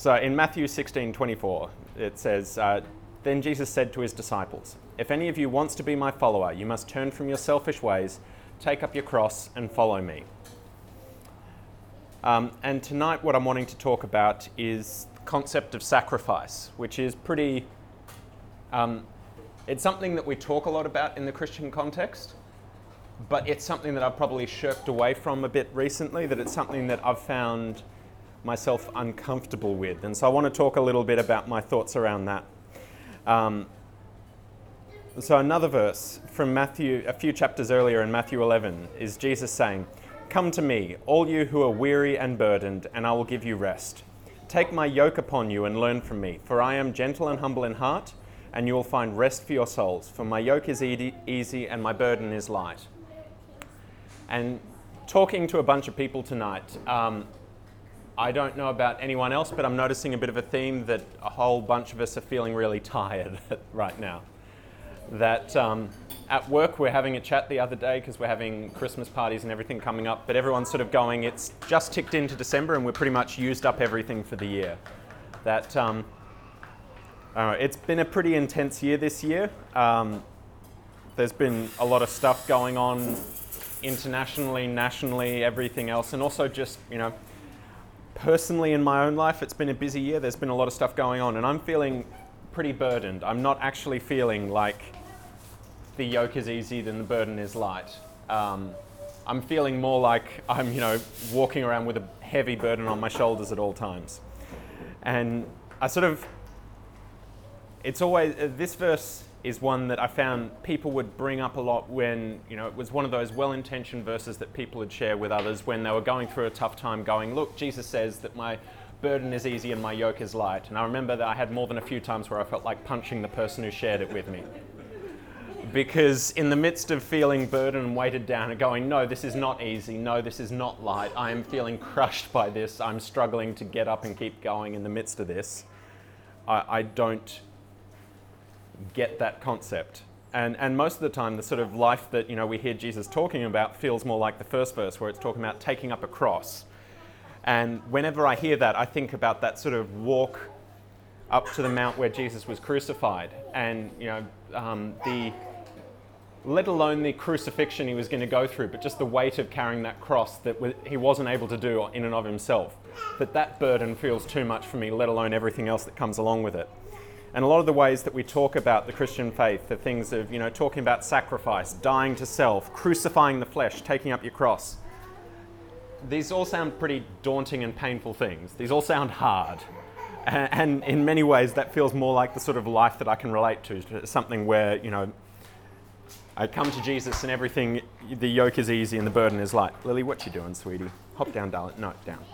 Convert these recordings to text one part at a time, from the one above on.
So in Matthew 16 24, it says, uh, Then Jesus said to his disciples, If any of you wants to be my follower, you must turn from your selfish ways, take up your cross, and follow me. Um, and tonight, what I'm wanting to talk about is the concept of sacrifice, which is pretty. Um, it's something that we talk a lot about in the Christian context, but it's something that I've probably shirked away from a bit recently, that it's something that I've found myself uncomfortable with. And so I want to talk a little bit about my thoughts around that. Um, so, another verse from Matthew, a few chapters earlier in Matthew 11, is Jesus saying, Come to me, all you who are weary and burdened, and I will give you rest. Take my yoke upon you and learn from me, for I am gentle and humble in heart, and you will find rest for your souls. For my yoke is easy and my burden is light. And talking to a bunch of people tonight, um, I don't know about anyone else, but I'm noticing a bit of a theme that a whole bunch of us are feeling really tired right now. That um, at work we're having a chat the other day because we're having Christmas parties and everything coming up, but everyone's sort of going, it's just ticked into December and we're pretty much used up everything for the year. That um, uh, it's been a pretty intense year this year. Um, there's been a lot of stuff going on internationally, nationally, everything else, and also just, you know, personally in my own life, it's been a busy year. There's been a lot of stuff going on, and I'm feeling pretty burdened. I'm not actually feeling like the yoke is easy, then the burden is light. Um, I'm feeling more like I'm, you know, walking around with a heavy burden on my shoulders at all times. And I sort of, it's always, uh, this verse is one that I found people would bring up a lot when, you know, it was one of those well intentioned verses that people would share with others when they were going through a tough time, going, Look, Jesus says that my burden is easy and my yoke is light. And I remember that I had more than a few times where I felt like punching the person who shared it with me. Because in the midst of feeling burdened and weighted down and going, no, this is not easy, no, this is not light, I am feeling crushed by this, I'm struggling to get up and keep going in the midst of this, I, I don't get that concept. And, and most of the time, the sort of life that you know we hear Jesus talking about feels more like the first verse, where it's talking about taking up a cross. And whenever I hear that, I think about that sort of walk up to the mount where Jesus was crucified, and you know um, the let alone the crucifixion he was going to go through, but just the weight of carrying that cross that he wasn't able to do in and of himself. That that burden feels too much for me, let alone everything else that comes along with it. And a lot of the ways that we talk about the Christian faith, the things of, you know, talking about sacrifice, dying to self, crucifying the flesh, taking up your cross, these all sound pretty daunting and painful things. These all sound hard. And, in many ways, that feels more like the sort of life that I can relate to, something where, you know, I come to Jesus and everything, the yoke is easy and the burden is light. Lily, what you doing, sweetie? Hop down, darling. No, down.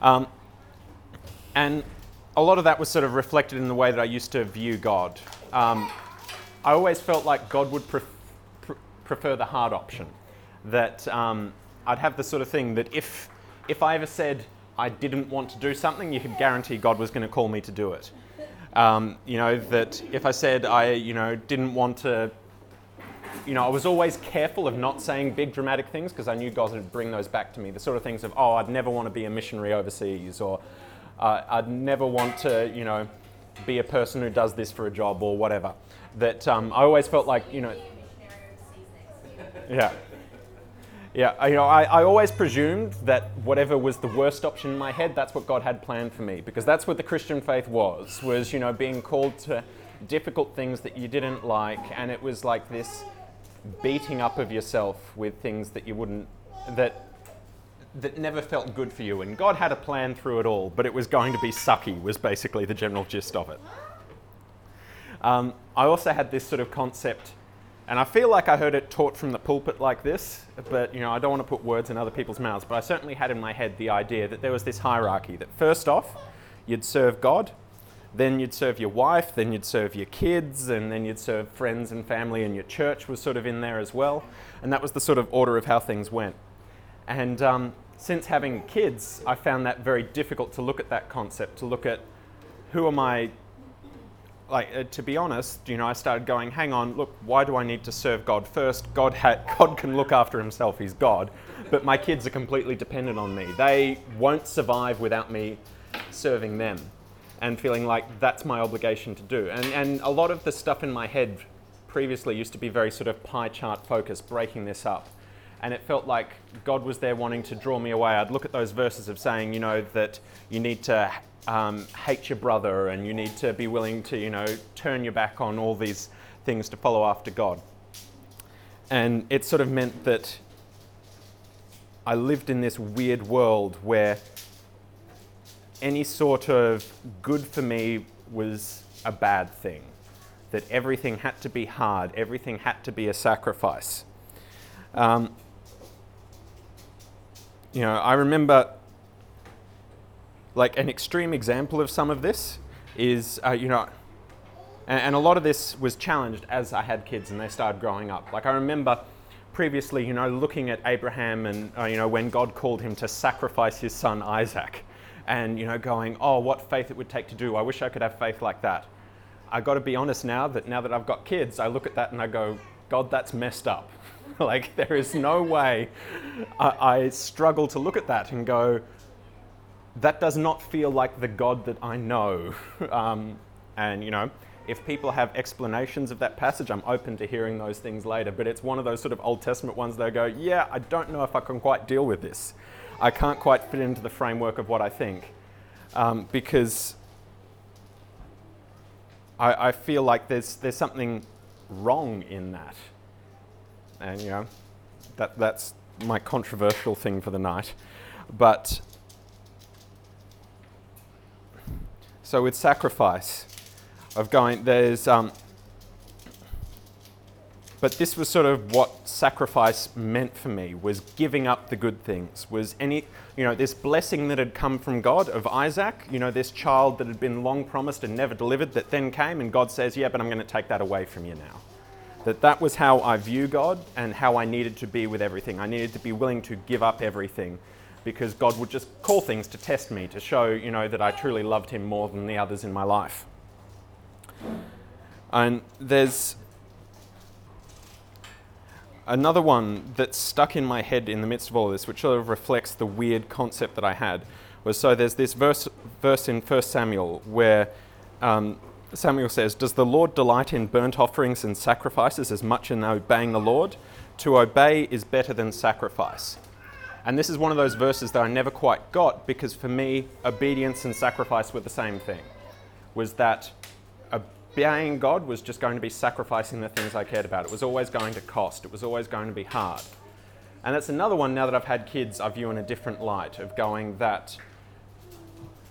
Um, and a lot of that was sort of reflected in the way that I used to view God. Um, I always felt like God would pref- prefer the hard option. That um, I'd have the sort of thing that if, if I ever said I didn't want to do something, you could guarantee God was going to call me to do it. Um, you know, that if I said I, you know, didn't want to, you know, I was always careful of not saying big dramatic things because I knew God would bring those back to me. The sort of things of, oh, I'd never want to be a missionary overseas, or uh, I'd never want to, you know, be a person who does this for a job or whatever. That um, I always felt like, you know, yeah. Yeah, you know, I, I always presumed that whatever was the worst option in my head, that's what God had planned for me, because that's what the Christian faith was, was, you know, being called to difficult things that you didn't like, and it was like this beating up of yourself with things that you wouldn't, that that never felt good for you. And God had a plan through it all, but it was going to be sucky, was basically the general gist of it. Um, I also had this sort of concept, and I feel like I heard it taught from the pulpit like this, but you know, I don't want to put words in other people's mouths, but I certainly had in my head the idea that there was this hierarchy that first off, you'd serve God, then you'd serve your wife, then you'd serve your kids, and then you'd serve friends and family, and your church was sort of in there as well. And that was the sort of order of how things went. And um, since having kids, I found that very difficult to look at that concept, to look at who am I. Like, uh, to be honest, you know, I started going, hang on, look, why do I need to serve God first? God, ha- God can look after himself, he's God. But my kids are completely dependent on me. They won't survive without me serving them and feeling like that's my obligation to do. And, and a lot of the stuff in my head previously used to be very sort of pie chart focused, breaking this up. And it felt like God was there wanting to draw me away. I'd look at those verses of saying, you know, that you need to um, hate your brother and you need to be willing to, you know, turn your back on all these things to follow after God. And it sort of meant that I lived in this weird world where any sort of good for me was a bad thing. That everything had to be hard, everything had to be a sacrifice. Um, you know, I remember like an extreme example of some of this is, uh, you know, and, and, a lot of this was challenged as I had kids and they started growing up. Like I remember previously, you know, looking at Abraham and, uh, you know, when God called him to sacrifice his son Isaac and, you know, going, oh, what faith it would take to do. I wish I could have faith like that. I got to be honest now that now that I've got kids, I look at that and I go, God, that's messed up. like there is no way. I, I struggle to look at that and go, that does not feel like the God that I know. Um, and, you know, if people have explanations of that passage, I'm open to hearing those things later. But it's one of those sort of Old Testament ones that I go, yeah, I don't know if I can quite deal with this. I can't quite fit into the framework of what I think. Um, because I, I feel like there's, there's something wrong in that. And, you know, that, that's my controversial thing for the night. But so with sacrifice, of going, there's, um, but this was sort of what sacrifice meant for me was giving up the good things was any you know this blessing that had come from god of isaac you know this child that had been long promised and never delivered that then came and god says yeah but i'm going to take that away from you now that that was how i view god and how i needed to be with everything. I needed to be willing to give up everything because god would just call things to test me to show you know that i truly loved him more than the others in my life. And there's another one that stuck in my head in the midst of all this, which sort of reflects the weird concept that I had, was so there's this verse, verse in 1 Samuel where um, Samuel says, Does the Lord delight in burnt offerings and sacrifices as much as in obeying the Lord? To obey is better than sacrifice. And this is one of those verses that I never quite got because for me, obedience and sacrifice were the same thing. Was that obeying God was just going to be sacrificing the things I cared about. It was always going to cost, it was always going to be hard. And that's another one now that I've had kids, I view in a different light of going that,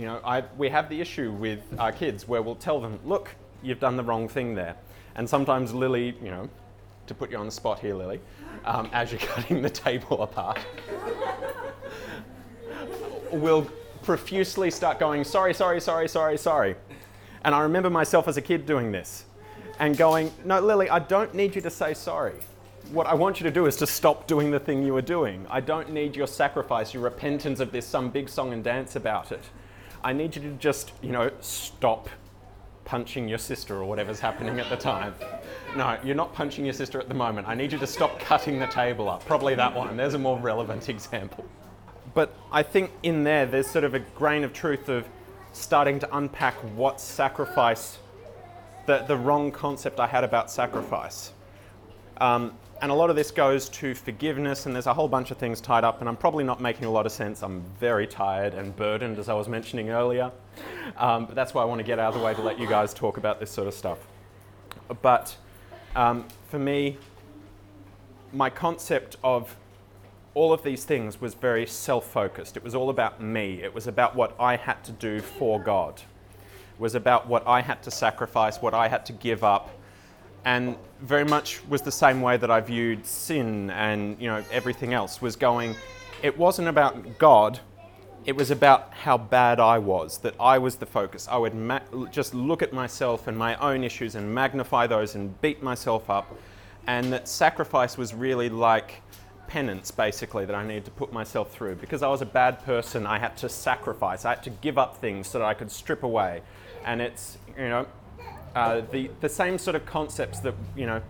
you know, I, we have the issue with our kids where we'll tell them, look, you've done the wrong thing there. And sometimes Lily, you know, to put you on the spot here, Lily, um, as you're cutting the table apart, will profusely start going, sorry, sorry, sorry, sorry, sorry. And I remember myself as a kid doing this and going, No, Lily, I don't need you to say sorry. What I want you to do is to stop doing the thing you were doing. I don't need your sacrifice, your repentance of this, some big song and dance about it. I need you to just, you know, stop punching your sister or whatever's happening at the time. No, you're not punching your sister at the moment. I need you to stop cutting the table up. Probably that one. There's a more relevant example. But I think in there, there's sort of a grain of truth of starting to unpack what sacrifice, the, the wrong concept I had about sacrifice. Um, and a lot of this goes to forgiveness, and there's a whole bunch of things tied up, and I'm probably not making a lot of sense. I'm very tired and burdened, as I was mentioning earlier. Um, but that's why I want to get out of the way to let you guys talk about this sort of stuff. But um, for me, my concept of all of these things was very self focused. It was all about me. It was about what I had to do for God. It was about what I had to sacrifice, what I had to give up. And very much was the same way that I viewed sin and you know everything else was going. It wasn't about God. It was about how bad I was. That I was the focus. I would ma- just look at myself and my own issues and magnify those and beat myself up. And that sacrifice was really like penance, basically, that I needed to put myself through. Because I was a bad person, I had to sacrifice, I had to give up things so that I could strip away. And it's, you know, uh, the, the same sort of concepts that, you know,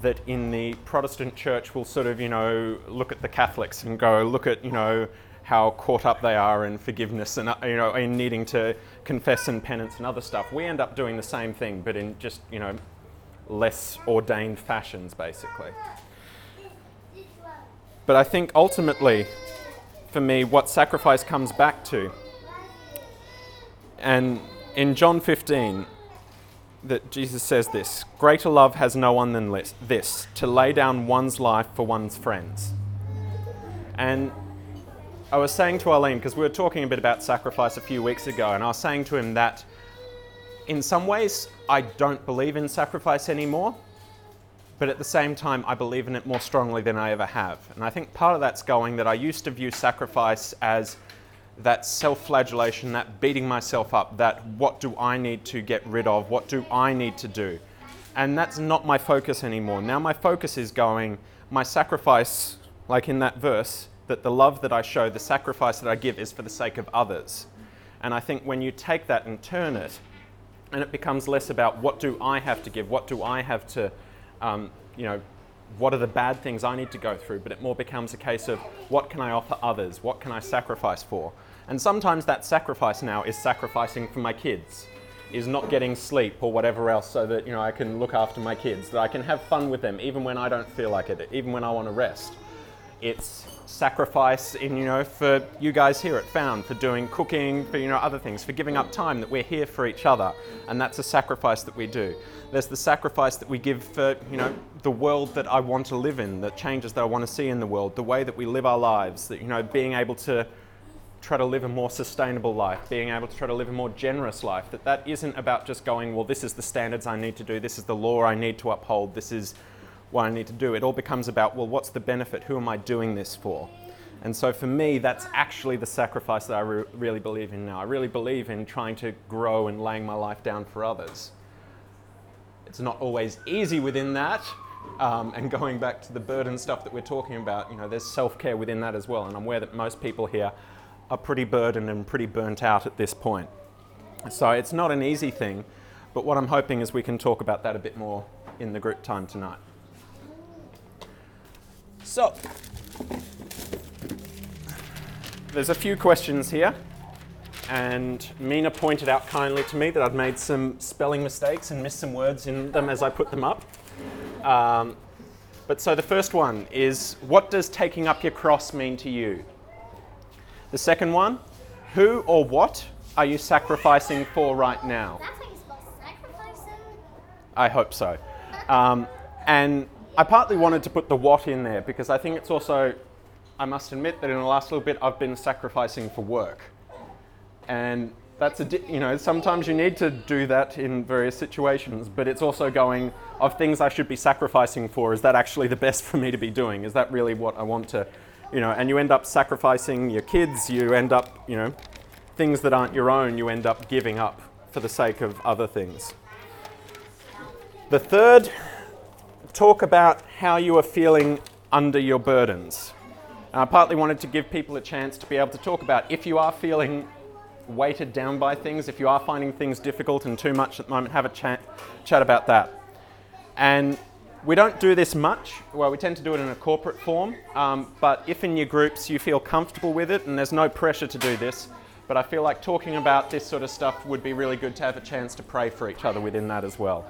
that in the Protestant church will sort of, you know, look at the Catholics and go, look at, you know, how caught up they are in forgiveness and uh, you know in needing to confess and penance and other stuff. We end up doing the same thing, but in just you know less ordained fashions, basically. But I think ultimately, for me, what sacrifice comes back to, and in John 15, that Jesus says this Greater love has no one than this, to lay down one's life for one's friends. And I was saying to Arlene, because we were talking a bit about sacrifice a few weeks ago, and I was saying to him that in some ways I don't believe in sacrifice anymore, but at the same time I believe in it more strongly than I ever have. And I think part of that's going that I used to view sacrifice as that self flagellation, that beating myself up, that what do I need to get rid of, what do I need to do. And that's not my focus anymore. Now my focus is going, my sacrifice, like in that verse, that the love that I show, the sacrifice that I give is for the sake of others. And I think when you take that and turn it, and it becomes less about what do I have to give, what do I have to, um, you know, what are the bad things I need to go through, but it more becomes a case of what can I offer others, what can I sacrifice for. And sometimes that sacrifice now is sacrificing for my kids, is not getting sleep or whatever else so that you know I can look after my kids, that I can have fun with them even when I don't feel like it, even when I want to rest. It's sacrifice in you know for you guys here at Found for doing cooking, for you know other things, for giving up time that we're here for each other, and that's a sacrifice that we do. There's the sacrifice that we give for you know the world that I want to live in, the changes that I want to see in the world, the way that we live our lives, that you know being able to try to live a more sustainable life, being able to try to live a more generous life, that that isn't about just going, well, this is the standards I need to do, this is the law I need to uphold, this is what I need to do. It all becomes about, well, what's the benefit? Who am I doing this for? And so for me, that's actually the sacrifice that I re- really believe in now. I really believe in trying to grow and laying my life down for others. It's not always easy within that. Um, and going back to the burden stuff that we're talking about, you know, there's self care within that as well. And I'm aware that most people here are pretty burdened and pretty burnt out at this point. So it's not an easy thing, but what I'm hoping is we can talk about that a bit more in the group time tonight. So, there's a few questions here, and Mina pointed out kindly to me that I'd made some spelling mistakes and missed some words in them as I put them up. Um, but so the first one is what does taking up your cross mean to you? The second one, who or what are you sacrificing for right now? That's how you spell sacrificing? I hope so. Um, and I partly wanted to put the what in there because I think it's also, I must admit that in the last little bit I've been sacrificing for work. And that's a, di- you know, sometimes you need to do that in various situations, but it's also going, of things I should be sacrificing for, is that actually the best for me to be doing? Is that really what I want to, you know, and you end up sacrificing your kids, you end up, you know, things that aren't your own, you end up giving up for the sake of other things. The third talk about how you are feeling under your burdens. I partly wanted to give people a chance to be able to talk about if you are feeling weighted down by things, if you are finding things difficult and too much at the moment, have a chat, chat about that. And we don't do this much. Well, we tend to do it in a corporate form. Um, but if in your groups you feel comfortable with it, and there's no pressure to do this, but I feel like talking about this sort of stuff would be really good to have a chance to pray for each other within that as well.